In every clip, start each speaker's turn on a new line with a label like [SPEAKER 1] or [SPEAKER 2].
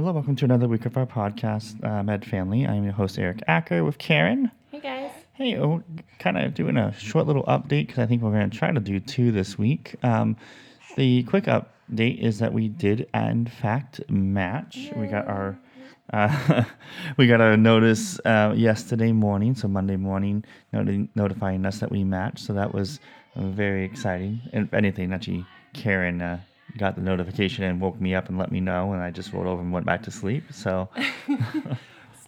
[SPEAKER 1] Hello, welcome to another week of our podcast, uh, Med Family. I'm your host, Eric Acker, with Karen.
[SPEAKER 2] Hey guys.
[SPEAKER 1] Hey, oh, kind of doing a short little update because I think we're going to try to do two this week. Um, the quick update is that we did, in fact, match. We got our uh, we got a notice uh, yesterday morning, so Monday morning, noti- notifying us that we matched. So that was very exciting. And if anything, actually, Karen uh, got the notification and woke me up and let me know, and I just rolled over and went back to sleep. So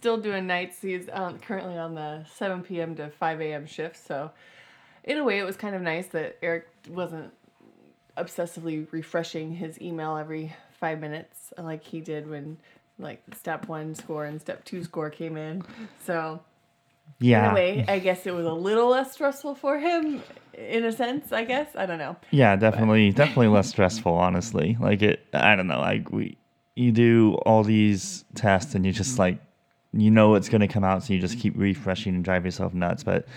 [SPEAKER 2] Still doing nights. He's um, currently on the 7 p.m. to 5 a.m. shift. So, in a way, it was kind of nice that Eric wasn't obsessively refreshing his email every five minutes like he did when like step one score and step two score came in. So,
[SPEAKER 1] yeah,
[SPEAKER 2] in a way, I guess it was a little less stressful for him in a sense, I guess. I don't know.
[SPEAKER 1] Yeah, definitely, definitely less stressful. Honestly, like it. I don't know. Like we, you do all these tests, and you just like, you know, it's gonna come out, so you just keep refreshing and drive yourself nuts. But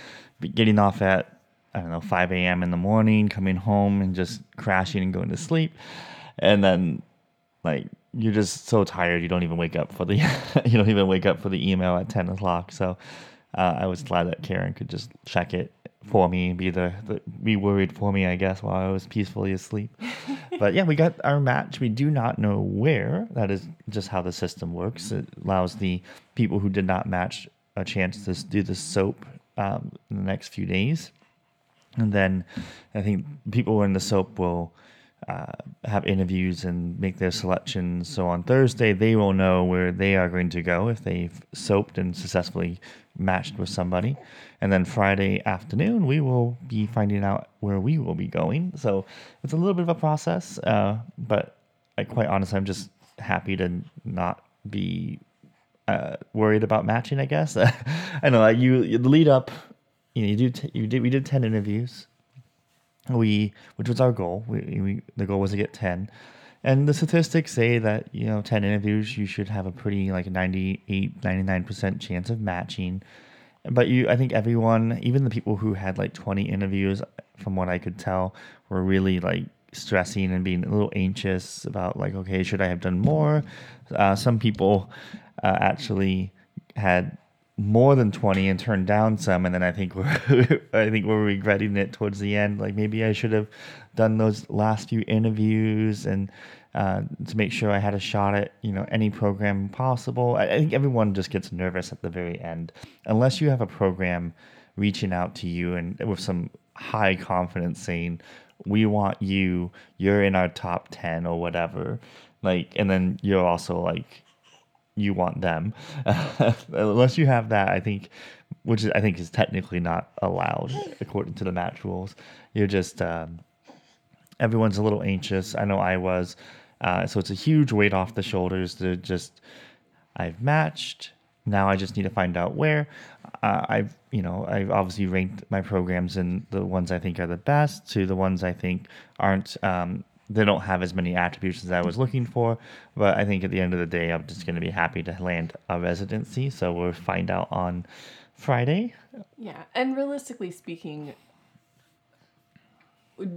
[SPEAKER 1] but getting off at I don't know 5 a.m. in the morning, coming home and just crashing and going to sleep, and then like you're just so tired you don't even wake up for the you don't even wake up for the email at 10 o'clock. So uh, I was glad that Karen could just check it for me, be the, the be worried for me, I guess, while I was peacefully asleep. but yeah, we got our match. We do not know where. That is just how the system works. It allows the people who did not match a chance to do the soap um, in the next few days. And then I think people in the soap will uh, have interviews and make their selections. So on Thursday, they will know where they are going to go if they've soaped and successfully matched with somebody. And then Friday afternoon, we will be finding out where we will be going. So it's a little bit of a process, uh, but quite honestly, I'm just happy to not be uh, worried about matching. I guess I know like you, you the lead up. You know, you do t- you did we did ten interviews we which was our goal. We, we the goal was to get 10 and the statistics say that you know 10 interviews you should have a pretty like 98 99% chance of matching. But you i think everyone even the people who had like 20 interviews from what i could tell were really like stressing and being a little anxious about like okay should i have done more? Uh, some people uh, actually had more than 20 and turned down some and then i think we're i think we're regretting it towards the end. Like maybe i should have done those last few interviews and uh, to make sure i had a shot at you know any program possible. I, I think everyone just gets nervous at the very end. Unless you have a program reaching out to you and with some high confidence saying we want you you're in our top 10 or whatever like and then you're also like you want them. Unless you have that, I think, which I think is technically not allowed according to the match rules. You're just um, everyone's a little anxious. I know I was, uh, so it's a huge weight off the shoulders to just I've matched. Now I just need to find out where. Uh, I've you know I've obviously ranked my programs in the ones I think are the best to the ones I think aren't. Um, they don't have as many attributes as I was looking for, but I think at the end of the day, I'm just going to be happy to land a residency. So we'll find out on Friday.
[SPEAKER 2] Yeah, and realistically speaking,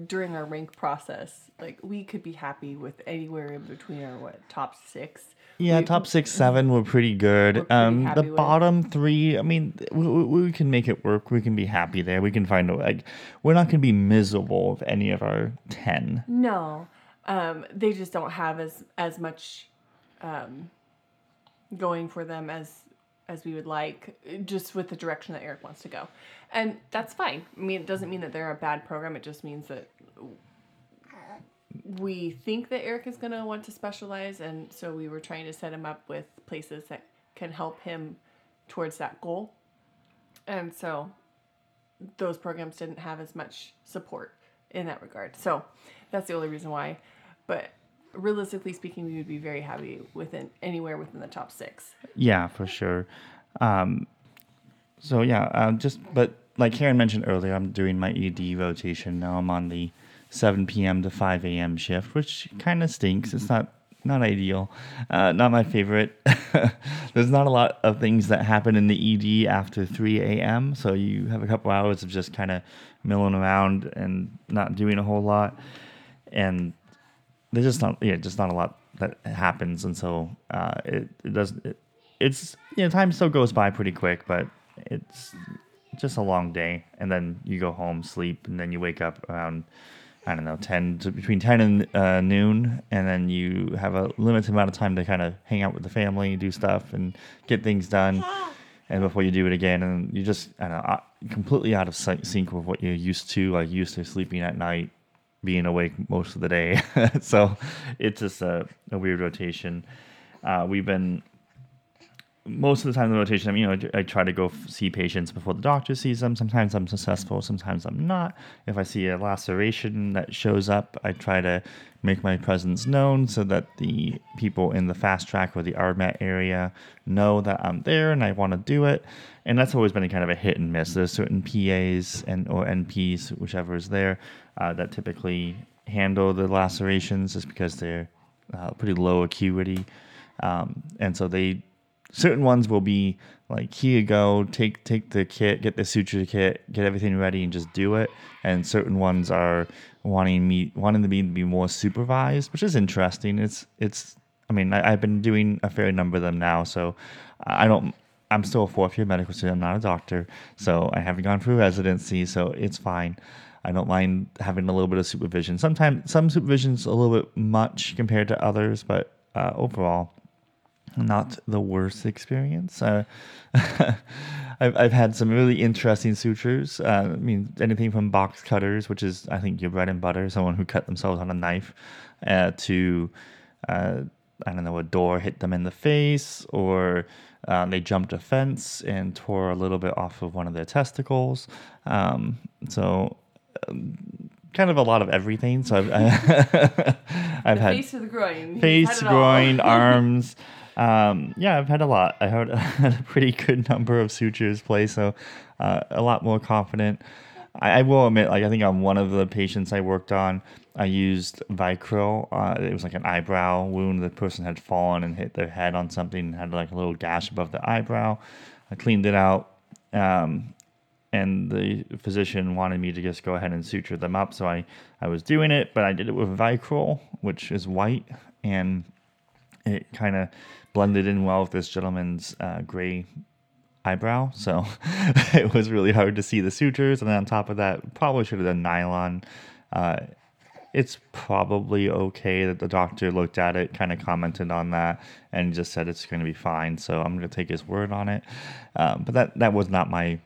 [SPEAKER 2] during our rank process, like we could be happy with anywhere in between our what top six.
[SPEAKER 1] Yeah,
[SPEAKER 2] We-
[SPEAKER 1] top six, seven were pretty good.
[SPEAKER 2] We're pretty
[SPEAKER 1] um, the
[SPEAKER 2] with.
[SPEAKER 1] bottom three, I mean, we, we, we can make it work. We can be happy there. We can find a like. We're not going to be miserable with any of our ten.
[SPEAKER 2] No, um, they just don't have as as much um, going for them as as we would like, just with the direction that Eric wants to go, and that's fine. I mean, it doesn't mean that they're a bad program. It just means that we think that Eric is going to want to specialize, and so we were trying to set him up with places that can help him towards that goal, and so those programs didn't have as much support in that regard. So that's the only reason why. But realistically speaking, we would be very happy within anywhere within the top six.
[SPEAKER 1] Yeah, for sure. Um, so yeah, um, just but like Karen mentioned earlier, I'm doing my ED rotation now. I'm on the 7 p.m. to 5 a.m. shift, which kind of stinks. It's not not ideal, uh, not my favorite. There's not a lot of things that happen in the ED after 3 a.m. So you have a couple hours of just kind of milling around and not doing a whole lot, and there's just not yeah, just not a lot that happens, and so uh, it it does it, it's you know time still goes by pretty quick, but it's just a long day, and then you go home, sleep, and then you wake up around I don't know ten to between ten and uh, noon, and then you have a limited amount of time to kind of hang out with the family, do stuff, and get things done. And before you do it again, and you just I don't know, uh, completely out of sync with what you're used to, like used to sleeping at night, being awake most of the day. so it's just a, a weird rotation. Uh, we've been most of the time the rotation. You know, I, try to go see patients before the doctor sees them. Sometimes I'm successful, sometimes I'm not. If I see a laceration that shows up, I try to make my presence known so that the people in the fast track or the RMET area know that I'm there and I want to do it. And that's always been kind of a hit and miss. There's certain PAs and or NPs, whichever is there, uh, that typically handle the lacerations just because they're uh, pretty low acuity. Um, and so they certain ones will be like here you go take take the kit get the suture kit get everything ready and just do it. And certain ones are wanting me wanting to be, be more supervised which is interesting. It's it's i mean I, have been doing a fair number of them now so i don't i'm still a fourth year medical student i'm not a doctor so i haven't gone through residency so it's fine. I don't mind having a little bit of supervision. Sometimes some supervision's a little bit much compared to others, but uh, overall, not the worst experience. Uh, I've, I've had some really interesting sutures. Uh, I mean, anything from box cutters, which is, I think, your bread and butter, someone who cut themselves on a knife, uh, to, uh, I don't know, a door hit them in the face, or uh, they jumped a fence and tore a little bit off of one of their testicles. Um, so, um, kind of a lot of everything. So I've,
[SPEAKER 2] I've the had face to the groin,
[SPEAKER 1] face, groin, arms. Um, yeah, I've had a lot. I had, a pretty good number of sutures placed, so uh, a lot more confident. I, I, will admit, like I think on one of the patients I worked on, I used Vicryl. Uh, it was like an eyebrow wound. The person had fallen and hit their head on something and had like a little gash above the eyebrow. I cleaned it out. Um, and the physician wanted me to just go ahead and suture them up. So I, I was doing it, but I did it with Vicryl, which is white, and it kind of blended in well with this gentleman's uh, gray eyebrow. So it was really hard to see the sutures. And then on top of that, probably should have done nylon. Uh, it's probably okay that the doctor looked at it, kind of commented on that, and just said it's going to be fine. So I'm going to take his word on it. Um, but that that was not my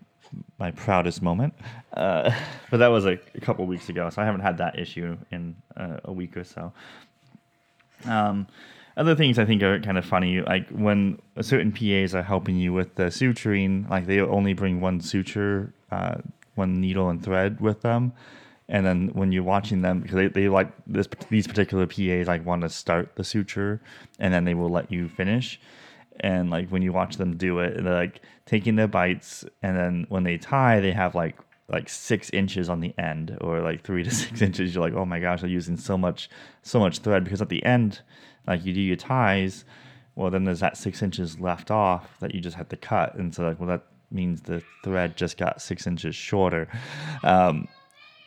[SPEAKER 1] my proudest moment. Uh, but that was a, a couple weeks ago, so I haven't had that issue in uh, a week or so. Um, other things I think are kind of funny, like when certain PAs are helping you with the suturing, like they only bring one suture, uh, one needle and thread with them, and then when you're watching them, because they, they like this these particular PAs like want to start the suture, and then they will let you finish, and like when you watch them do it, they're like taking their bites, and then when they tie, they have like like six inches on the end, or like three to six inches. You're like, oh my gosh, they're using so much so much thread because at the end like you do your ties, well then there's that six inches left off that you just had to cut, and so like well that means the thread just got six inches shorter. Um,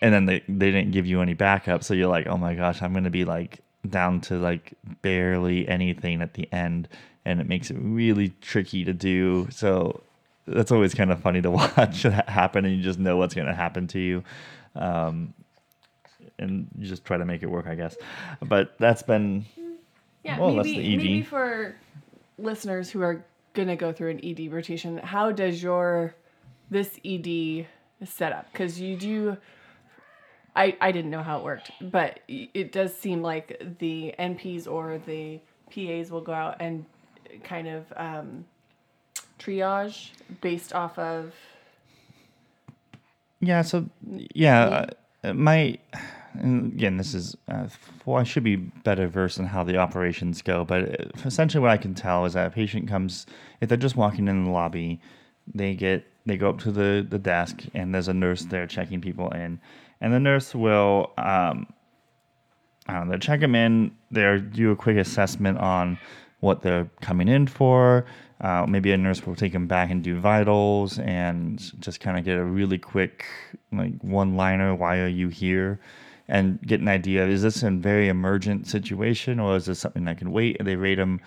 [SPEAKER 1] and then they, they didn't give you any backup, so you're like, oh my gosh, I'm gonna be like down to like barely anything at the end, and it makes it really tricky to do. So that's always kind of funny to watch that happen, and you just know what's gonna happen to you. Um, and you just try to make it work, I guess. But that's been
[SPEAKER 2] yeah, well, maybe, maybe for listeners who are gonna go through an ED rotation, how does your this ED set up? Because you do. I, I didn't know how it worked, but it does seem like the NPs or the PAs will go out and kind of um, triage based off of.
[SPEAKER 1] Yeah. So yeah, uh, my and again, this is uh, well, I should be better versed in how the operations go, but uh, essentially, what I can tell is that a patient comes if they're just walking in the lobby, they get they go up to the the desk, and there's a nurse there checking people in, and the nurse will um, I don't know, check them in. They do a quick assessment on what they're coming in for. Uh, maybe a nurse will take them back and do vitals and just kind of get a really quick, like one liner. Why are you here? And get an idea. Is this a very emergent situation or is this something that can wait? They rate them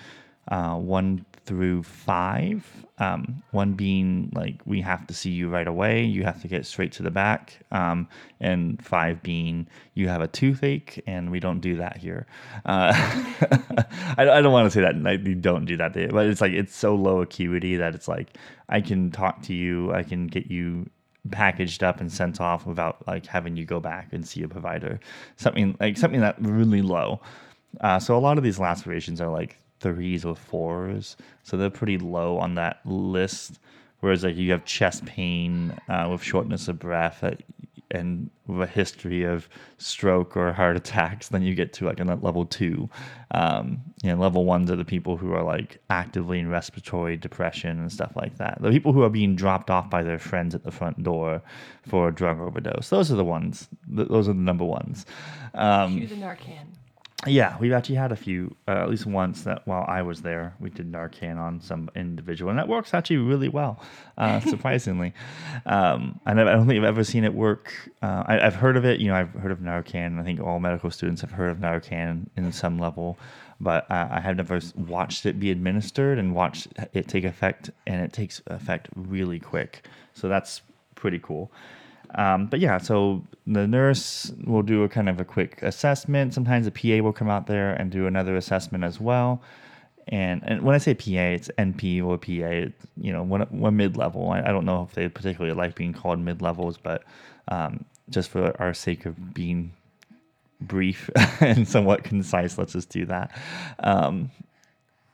[SPEAKER 1] uh, one through five. Um, one being like we have to see you right away, you have to get straight to the back, um, and five being you have a toothache, and we don't do that here. Uh, I, I, don't want to say that like, don't do that, but it's like it's so low acuity that it's like I can talk to you, I can get you packaged up and sent off without like having you go back and see a provider. Something like something that really low. Uh, so a lot of these lacerations are like threes or fours, so they're pretty low on that list. Whereas like you have chest pain uh, with shortness of breath uh, and with a history of stroke or heart attacks, then you get to like a level two. Um, you know, level ones are the people who are like actively in respiratory depression and stuff like that. The people who are being dropped off by their friends at the front door for a drug overdose. Those are the ones. Those are the number ones. Um,
[SPEAKER 2] Cue the Narcan.
[SPEAKER 1] Yeah, we've actually had a few, uh, at least once that while I was there, we did Narcan on some individual, and that works actually really well, uh, surprisingly. um, I, I don't think I've ever seen it work. Uh, I, have heard of it, you know, I've heard of Narcan. I think all medical students have heard of Narcan in some level, but I have never watched it be administered and watched it take effect, and it takes effect really quick. So that's pretty cool. Um, but yeah, so the nurse will do a kind of a quick assessment. Sometimes a PA will come out there and do another assessment as well. And, and when I say PA, it's NP or PA, you know, one, one mid level. I, I, don't know if they particularly like being called mid levels, but um, just for our sake of being brief and somewhat concise, let's just do that. Um,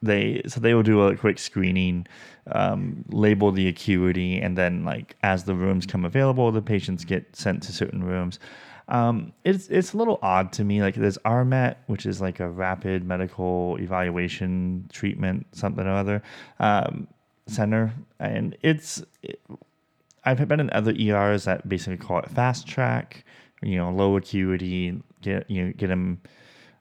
[SPEAKER 1] they so they will do a quick screening, um, label the acuity, and then like as the rooms come available, the patients get sent to certain rooms. Um, it's it's a little odd to me. Like there's RMET, which is like a rapid medical evaluation treatment, something or other um, center, and it's. It, I've been in other ERs that basically call it fast track. You know, low acuity, get you know, get them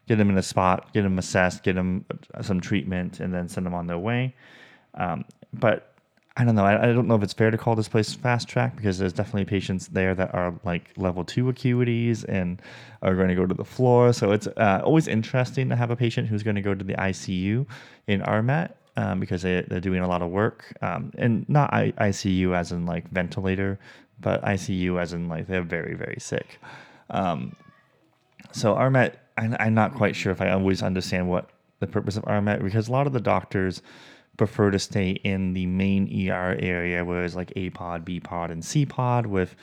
[SPEAKER 1] get them in a spot, get them assessed, get them some treatment, and then send them on their way. Um, but I don't know. I, I, don't know if it's fair to call this place fast track because there's definitely patients there that are like level two acuities and are going to go to the floor. So it's uh, always interesting to have a patient who's going to go to the ICU in RMET um, because they, they're doing a lot of work. Um, and not I, ICU as in like ventilator, but ICU as in like they're very, very sick. Um, so RMET I'm, I'm not quite sure if I always understand what the purpose of RMET because a lot of the doctors prefer to stay in the main ER area, whereas like A pod, B pod, and C pod with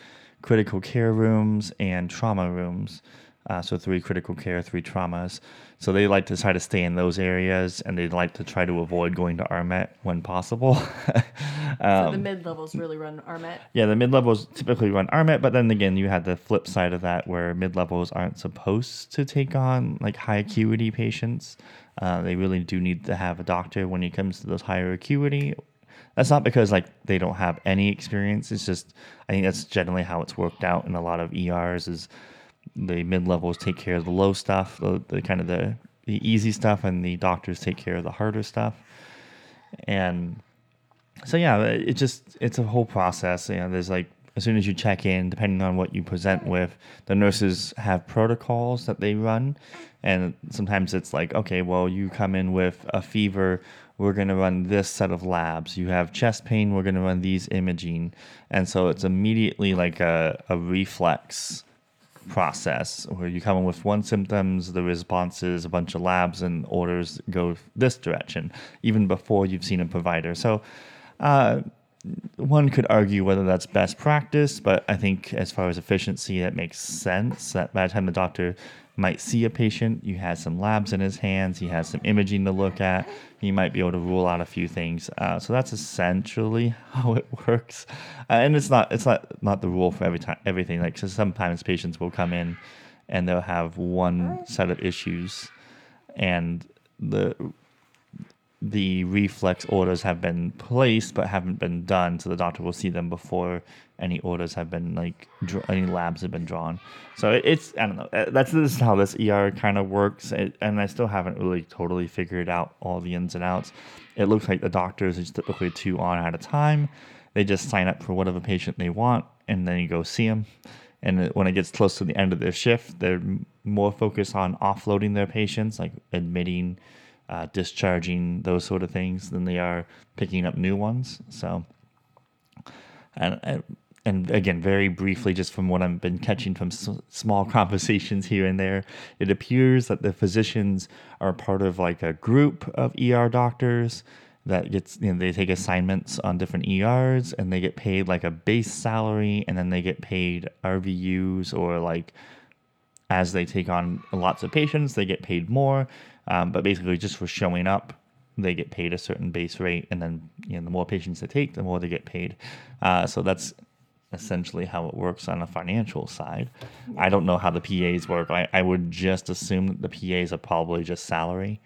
[SPEAKER 1] critical care rooms and trauma rooms. Uh, so three critical care, three traumas. So they like to try to stay in those areas, and they like to try to avoid going to RMET when possible.
[SPEAKER 2] um, so the mid levels really run RMET.
[SPEAKER 1] Yeah, the mid levels typically run RMET, but then again, you had the flip side of that where mid levels aren't supposed to take on like high acuity patients. Uh, they really do need to have a doctor when it comes to those higher acuity that's not because like they don't have any experience. It's just I think that's generally how it's worked out in a lot of ERs is the mid levels take care of the low stuff, the, the kind of the, the easy stuff, and the doctors take care of the harder stuff. And so yeah, it just it's a whole process. You know, there's like as soon as you check in, depending on what you present with, the nurses have protocols that they run, and sometimes it's like, okay, well, you come in with a fever, we're going to run this set of labs. You have chest pain, we're going to run these imaging, and so it's immediately like a, a reflex process where you come in with one symptoms, the responses, a bunch of labs and orders go this direction, even before you've seen a provider. So, uh, one could argue whether that's best practice, but I think as far as efficiency, that makes sense. That by the time the doctor might see a patient, you have some labs in his hands, he has some imaging to look at, he might be able to rule out a few things. Uh, so that's essentially how it works. Uh, and it's not it's not not the rule for every time everything. Like so sometimes patients will come in and they'll have one set of issues, and the the reflex orders have been placed but haven't been done, so the doctor will see them before any orders have been like dr- any labs have been drawn. So it, it's I don't know. uh, That's this is how this ER kind of works, it, and I still haven't really totally figured out all the ins and outs. It looks like the doctors is typically two on at a time. They just sign up for whatever patient they want, and then you go see them. And when it gets close to the end of their shift, they're more focused on offloading their patients, like admitting, uh, discharging, those sort of things, than they are picking up new ones. So, and and- and again, very briefly, just from what I've been catching from s- small conversations here and there, it appears that the physicians are part of like a group of ER doctors that gets you know they take assignments on different ERs and they get paid like a base salary and then they get paid RVUs or like as they take on lots of patients, they get paid more. Um, but basically, just for showing up, they get paid a certain base rate, and then you know the more patients they take, the more they get paid. Uh, so that's essentially how it works on a financial side. I don't know how the PAs work. I, I would just assume that the PAs are probably just salary.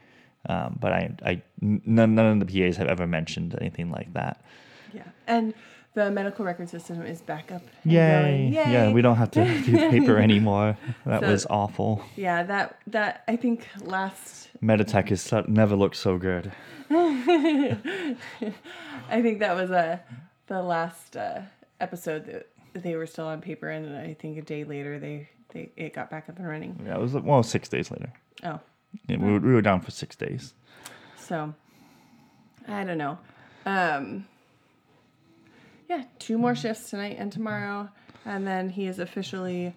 [SPEAKER 1] Um, but I, I none, none of the PAs have ever mentioned anything like that.
[SPEAKER 2] Yeah. And the medical record system is back up.
[SPEAKER 1] Yay!
[SPEAKER 2] going.
[SPEAKER 1] Yeah, we don't have to do paper anymore. That
[SPEAKER 2] So-
[SPEAKER 1] was awful.
[SPEAKER 2] Yeah, that that I think last
[SPEAKER 1] Meditech so, never looked so good.
[SPEAKER 2] I think that was uh, the last uh, episode that they were still on paper, and I think a day later they, they it got back up and running.
[SPEAKER 1] Yeah, it was well six days later.
[SPEAKER 2] Oh,
[SPEAKER 1] Yeah, we, were, we were down for six days.
[SPEAKER 2] so I don't know. Um, yeah, two more shifts tonight and tomorrow, and then he is officially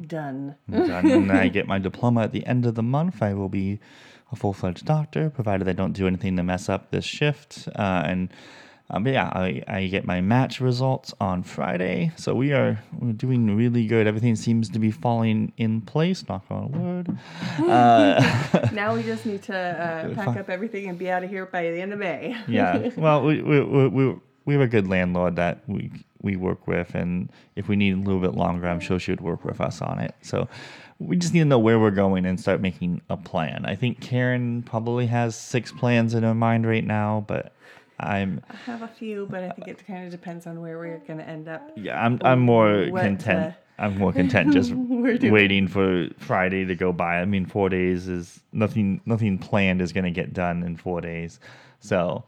[SPEAKER 2] done.
[SPEAKER 1] Done. and I get my diploma at the end of the month. I will be a full fledged doctor, provided I don't do anything to mess up this shift. Uh, and um, but yeah, I, I get my match results on Friday. So we are we're doing really good. Everything seems to be falling in place. Knock on wood. Uh,
[SPEAKER 2] now we just need to uh, pack up everything and be out of here by the end of May.
[SPEAKER 1] yeah. Well, we we we we we have a good landlord that we we work with, and if we need a little bit longer, I'm sure she would work with us on it. So we just need to know where we're going and start making a plan. I think Karen probably has six plans in her mind right now, but I'm
[SPEAKER 2] I have a few, but I think it kind of depends on where we're going to end up.
[SPEAKER 1] yeah I'm I'm more content.
[SPEAKER 2] uh,
[SPEAKER 1] I'm more content just waiting for Friday to go by. I mean, four days is nothing. Nothing planned is going to get done in four days. So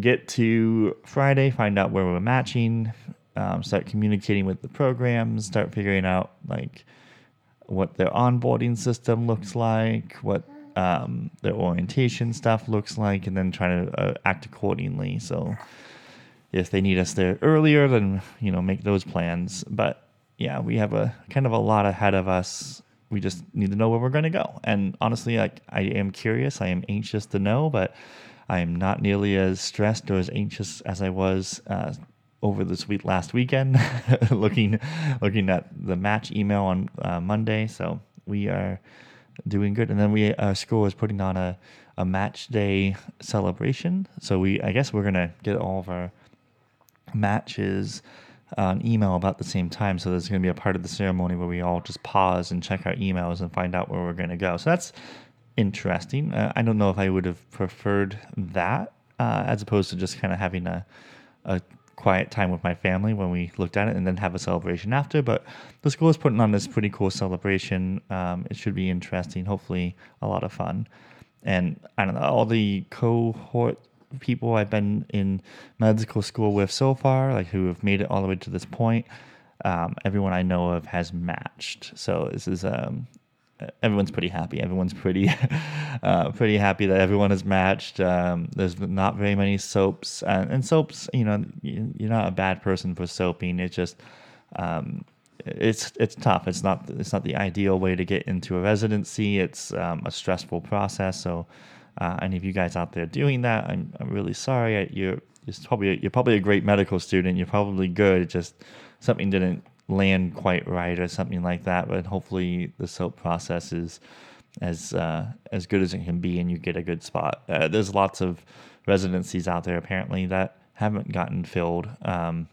[SPEAKER 1] get to Friday, find out where we're matching, um, start communicating with the programs, start figuring out like what their onboarding system looks like, what um, their orientation stuff looks like, and then trying to uh, act accordingly. So if they need us there earlier, then you know make those plans. But yeah, we have a kind of a lot ahead of us. We just need to know where we're going to go. And honestly, like I am curious. I am anxious to know, but I am not nearly as stressed or as anxious as I was uh, over this week last weekend, looking looking at the match email on uh, Monday. So we are doing good. And then we our school is putting on a a match day celebration. So we I guess we're gonna get all of our matches on email about the same time. So there's going to be a part of the ceremony where we all just pause and check our emails and find out where we're going to go. So that's interesting. Uh, I don't know if I would have preferred that uh, as opposed to just kind of having a, a quiet time with my family when we looked at it and then have a celebration after. But the school is putting on this pretty cool celebration. Um, it should be interesting, hopefully, a lot of fun. And I don't know, all the cohort people I've been in medical school with so far, like who have made it all the way to this point, um, everyone I know of has matched. So this is um, everyone's pretty happy. Everyone's pretty uh, pretty happy that everyone is matched. Um, there's not very many soaps, and, and soaps, you know, you- you're not a bad person for soaping. It's just um, it's it's tough. It's not it's not the ideal way to get into a residency. It's um, a stressful process. So, uh, any of you guys out there doing that, I'm, I'm really sorry. You're it's probably you're probably a great medical student. You're probably good. Just something didn't land quite right or something like that. But hopefully the soap process is as uh, as good as it can be, and you get a good spot. Uh, there's lots of residencies out there apparently that haven't gotten filled. Um,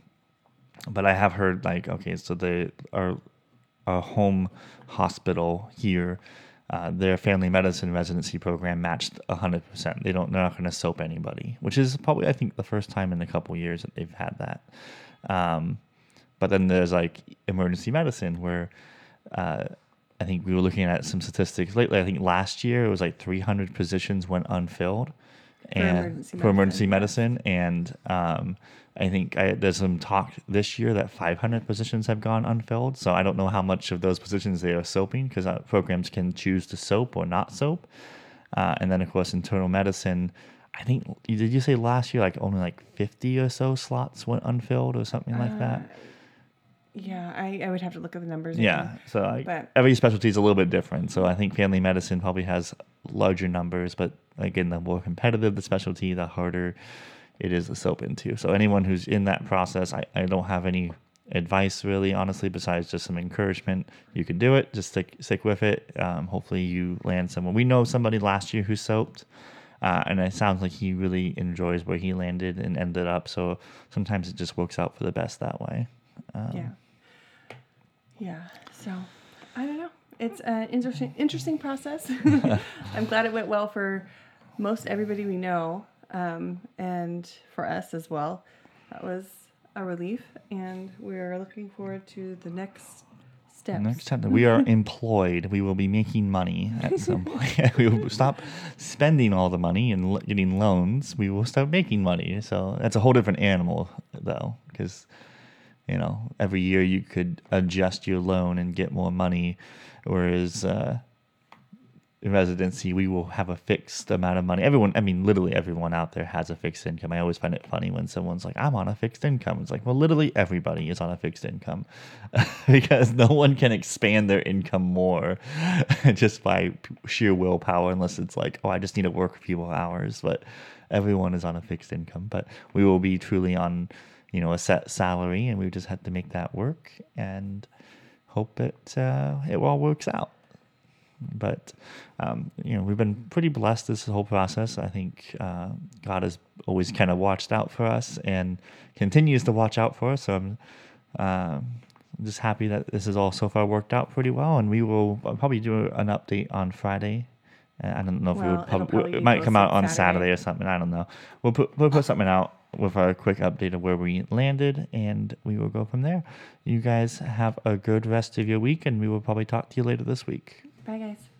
[SPEAKER 1] but I have heard like okay, so they are our home hospital here, uh, their family medicine residency program matched 100%. They don't, they're not going to soap anybody, which is probably, I think, the first time in a couple years that they've had that. Um, but then there's like emergency medicine where uh, I think we were looking at some statistics lately. I think last year it was like 300 positions went unfilled and
[SPEAKER 2] emergency
[SPEAKER 1] for emergency
[SPEAKER 2] medicine,
[SPEAKER 1] medicine, and um, I think I, there's some talk this year that 500 positions have gone unfilled. So I don't know how much of those positions they are soaping because uh, programs can choose to soap or not soap. Uh, and then of course internal medicine. I think did you say last year like only like 50 or so slots went unfilled or something like that?
[SPEAKER 2] Yeah, I, I would have to look at the numbers.
[SPEAKER 1] Yeah.
[SPEAKER 2] again.
[SPEAKER 1] So like
[SPEAKER 2] But-
[SPEAKER 1] every specialty is a little bit different. So I think family medicine probably has larger numbers, but again, the more competitive the specialty, the harder it is to soap into. So anyone who's in that process, I, I don't have any advice really, honestly, besides just some encouragement. You can do it. Just stick stick with it. Um, hopefully you land someone. We know somebody last year who soaped. Uh, and it sounds like he really enjoys where he landed and ended up. So sometimes it just works out for the best that way. Um,
[SPEAKER 2] Yeah. Yeah. So I don't know. It's an interesting interesting process. I'm glad it went well for most everybody we know, um, and for us as well. That was a relief, and we're looking forward to the next steps.
[SPEAKER 1] Next time that we are employed, we will be making money at some point. we will stop spending all the money and getting loans. We will start making money. So that's a whole different animal, though, because you know every year you could adjust your loan and get more money, whereas uh, in residency we will have a fixed amount of money. Everyone, I mean, literally everyone out there has a fixed income. I always find it funny when someone's like, "I'm on a fixed income." It's like, well, literally everybody is on a fixed income because no one can expand their income more just by sheer willpower, unless it's like, "Oh, I just need to work a few more hours." But everyone is on a fixed income. But we will be truly on, you know, a set salary, and we just had to make that work and hope it uh, it all works out. But um, you know we've been pretty blessed this whole process. I think uh, god has always kind of watched out for us and continues to watch out for us. So i'm um, just happy that this has all so far worked out pretty well. And we will probably do an update on friday. Uh, i don't know if we would pub-
[SPEAKER 2] probably
[SPEAKER 1] it might come out on saturday.
[SPEAKER 2] Saturday.
[SPEAKER 1] or something. I don't know. We'll put we'll put something out with our quick update of where we landed and we will go from there you guys have a good rest of your week and we will probably talk to you later this week
[SPEAKER 2] Bye, guys.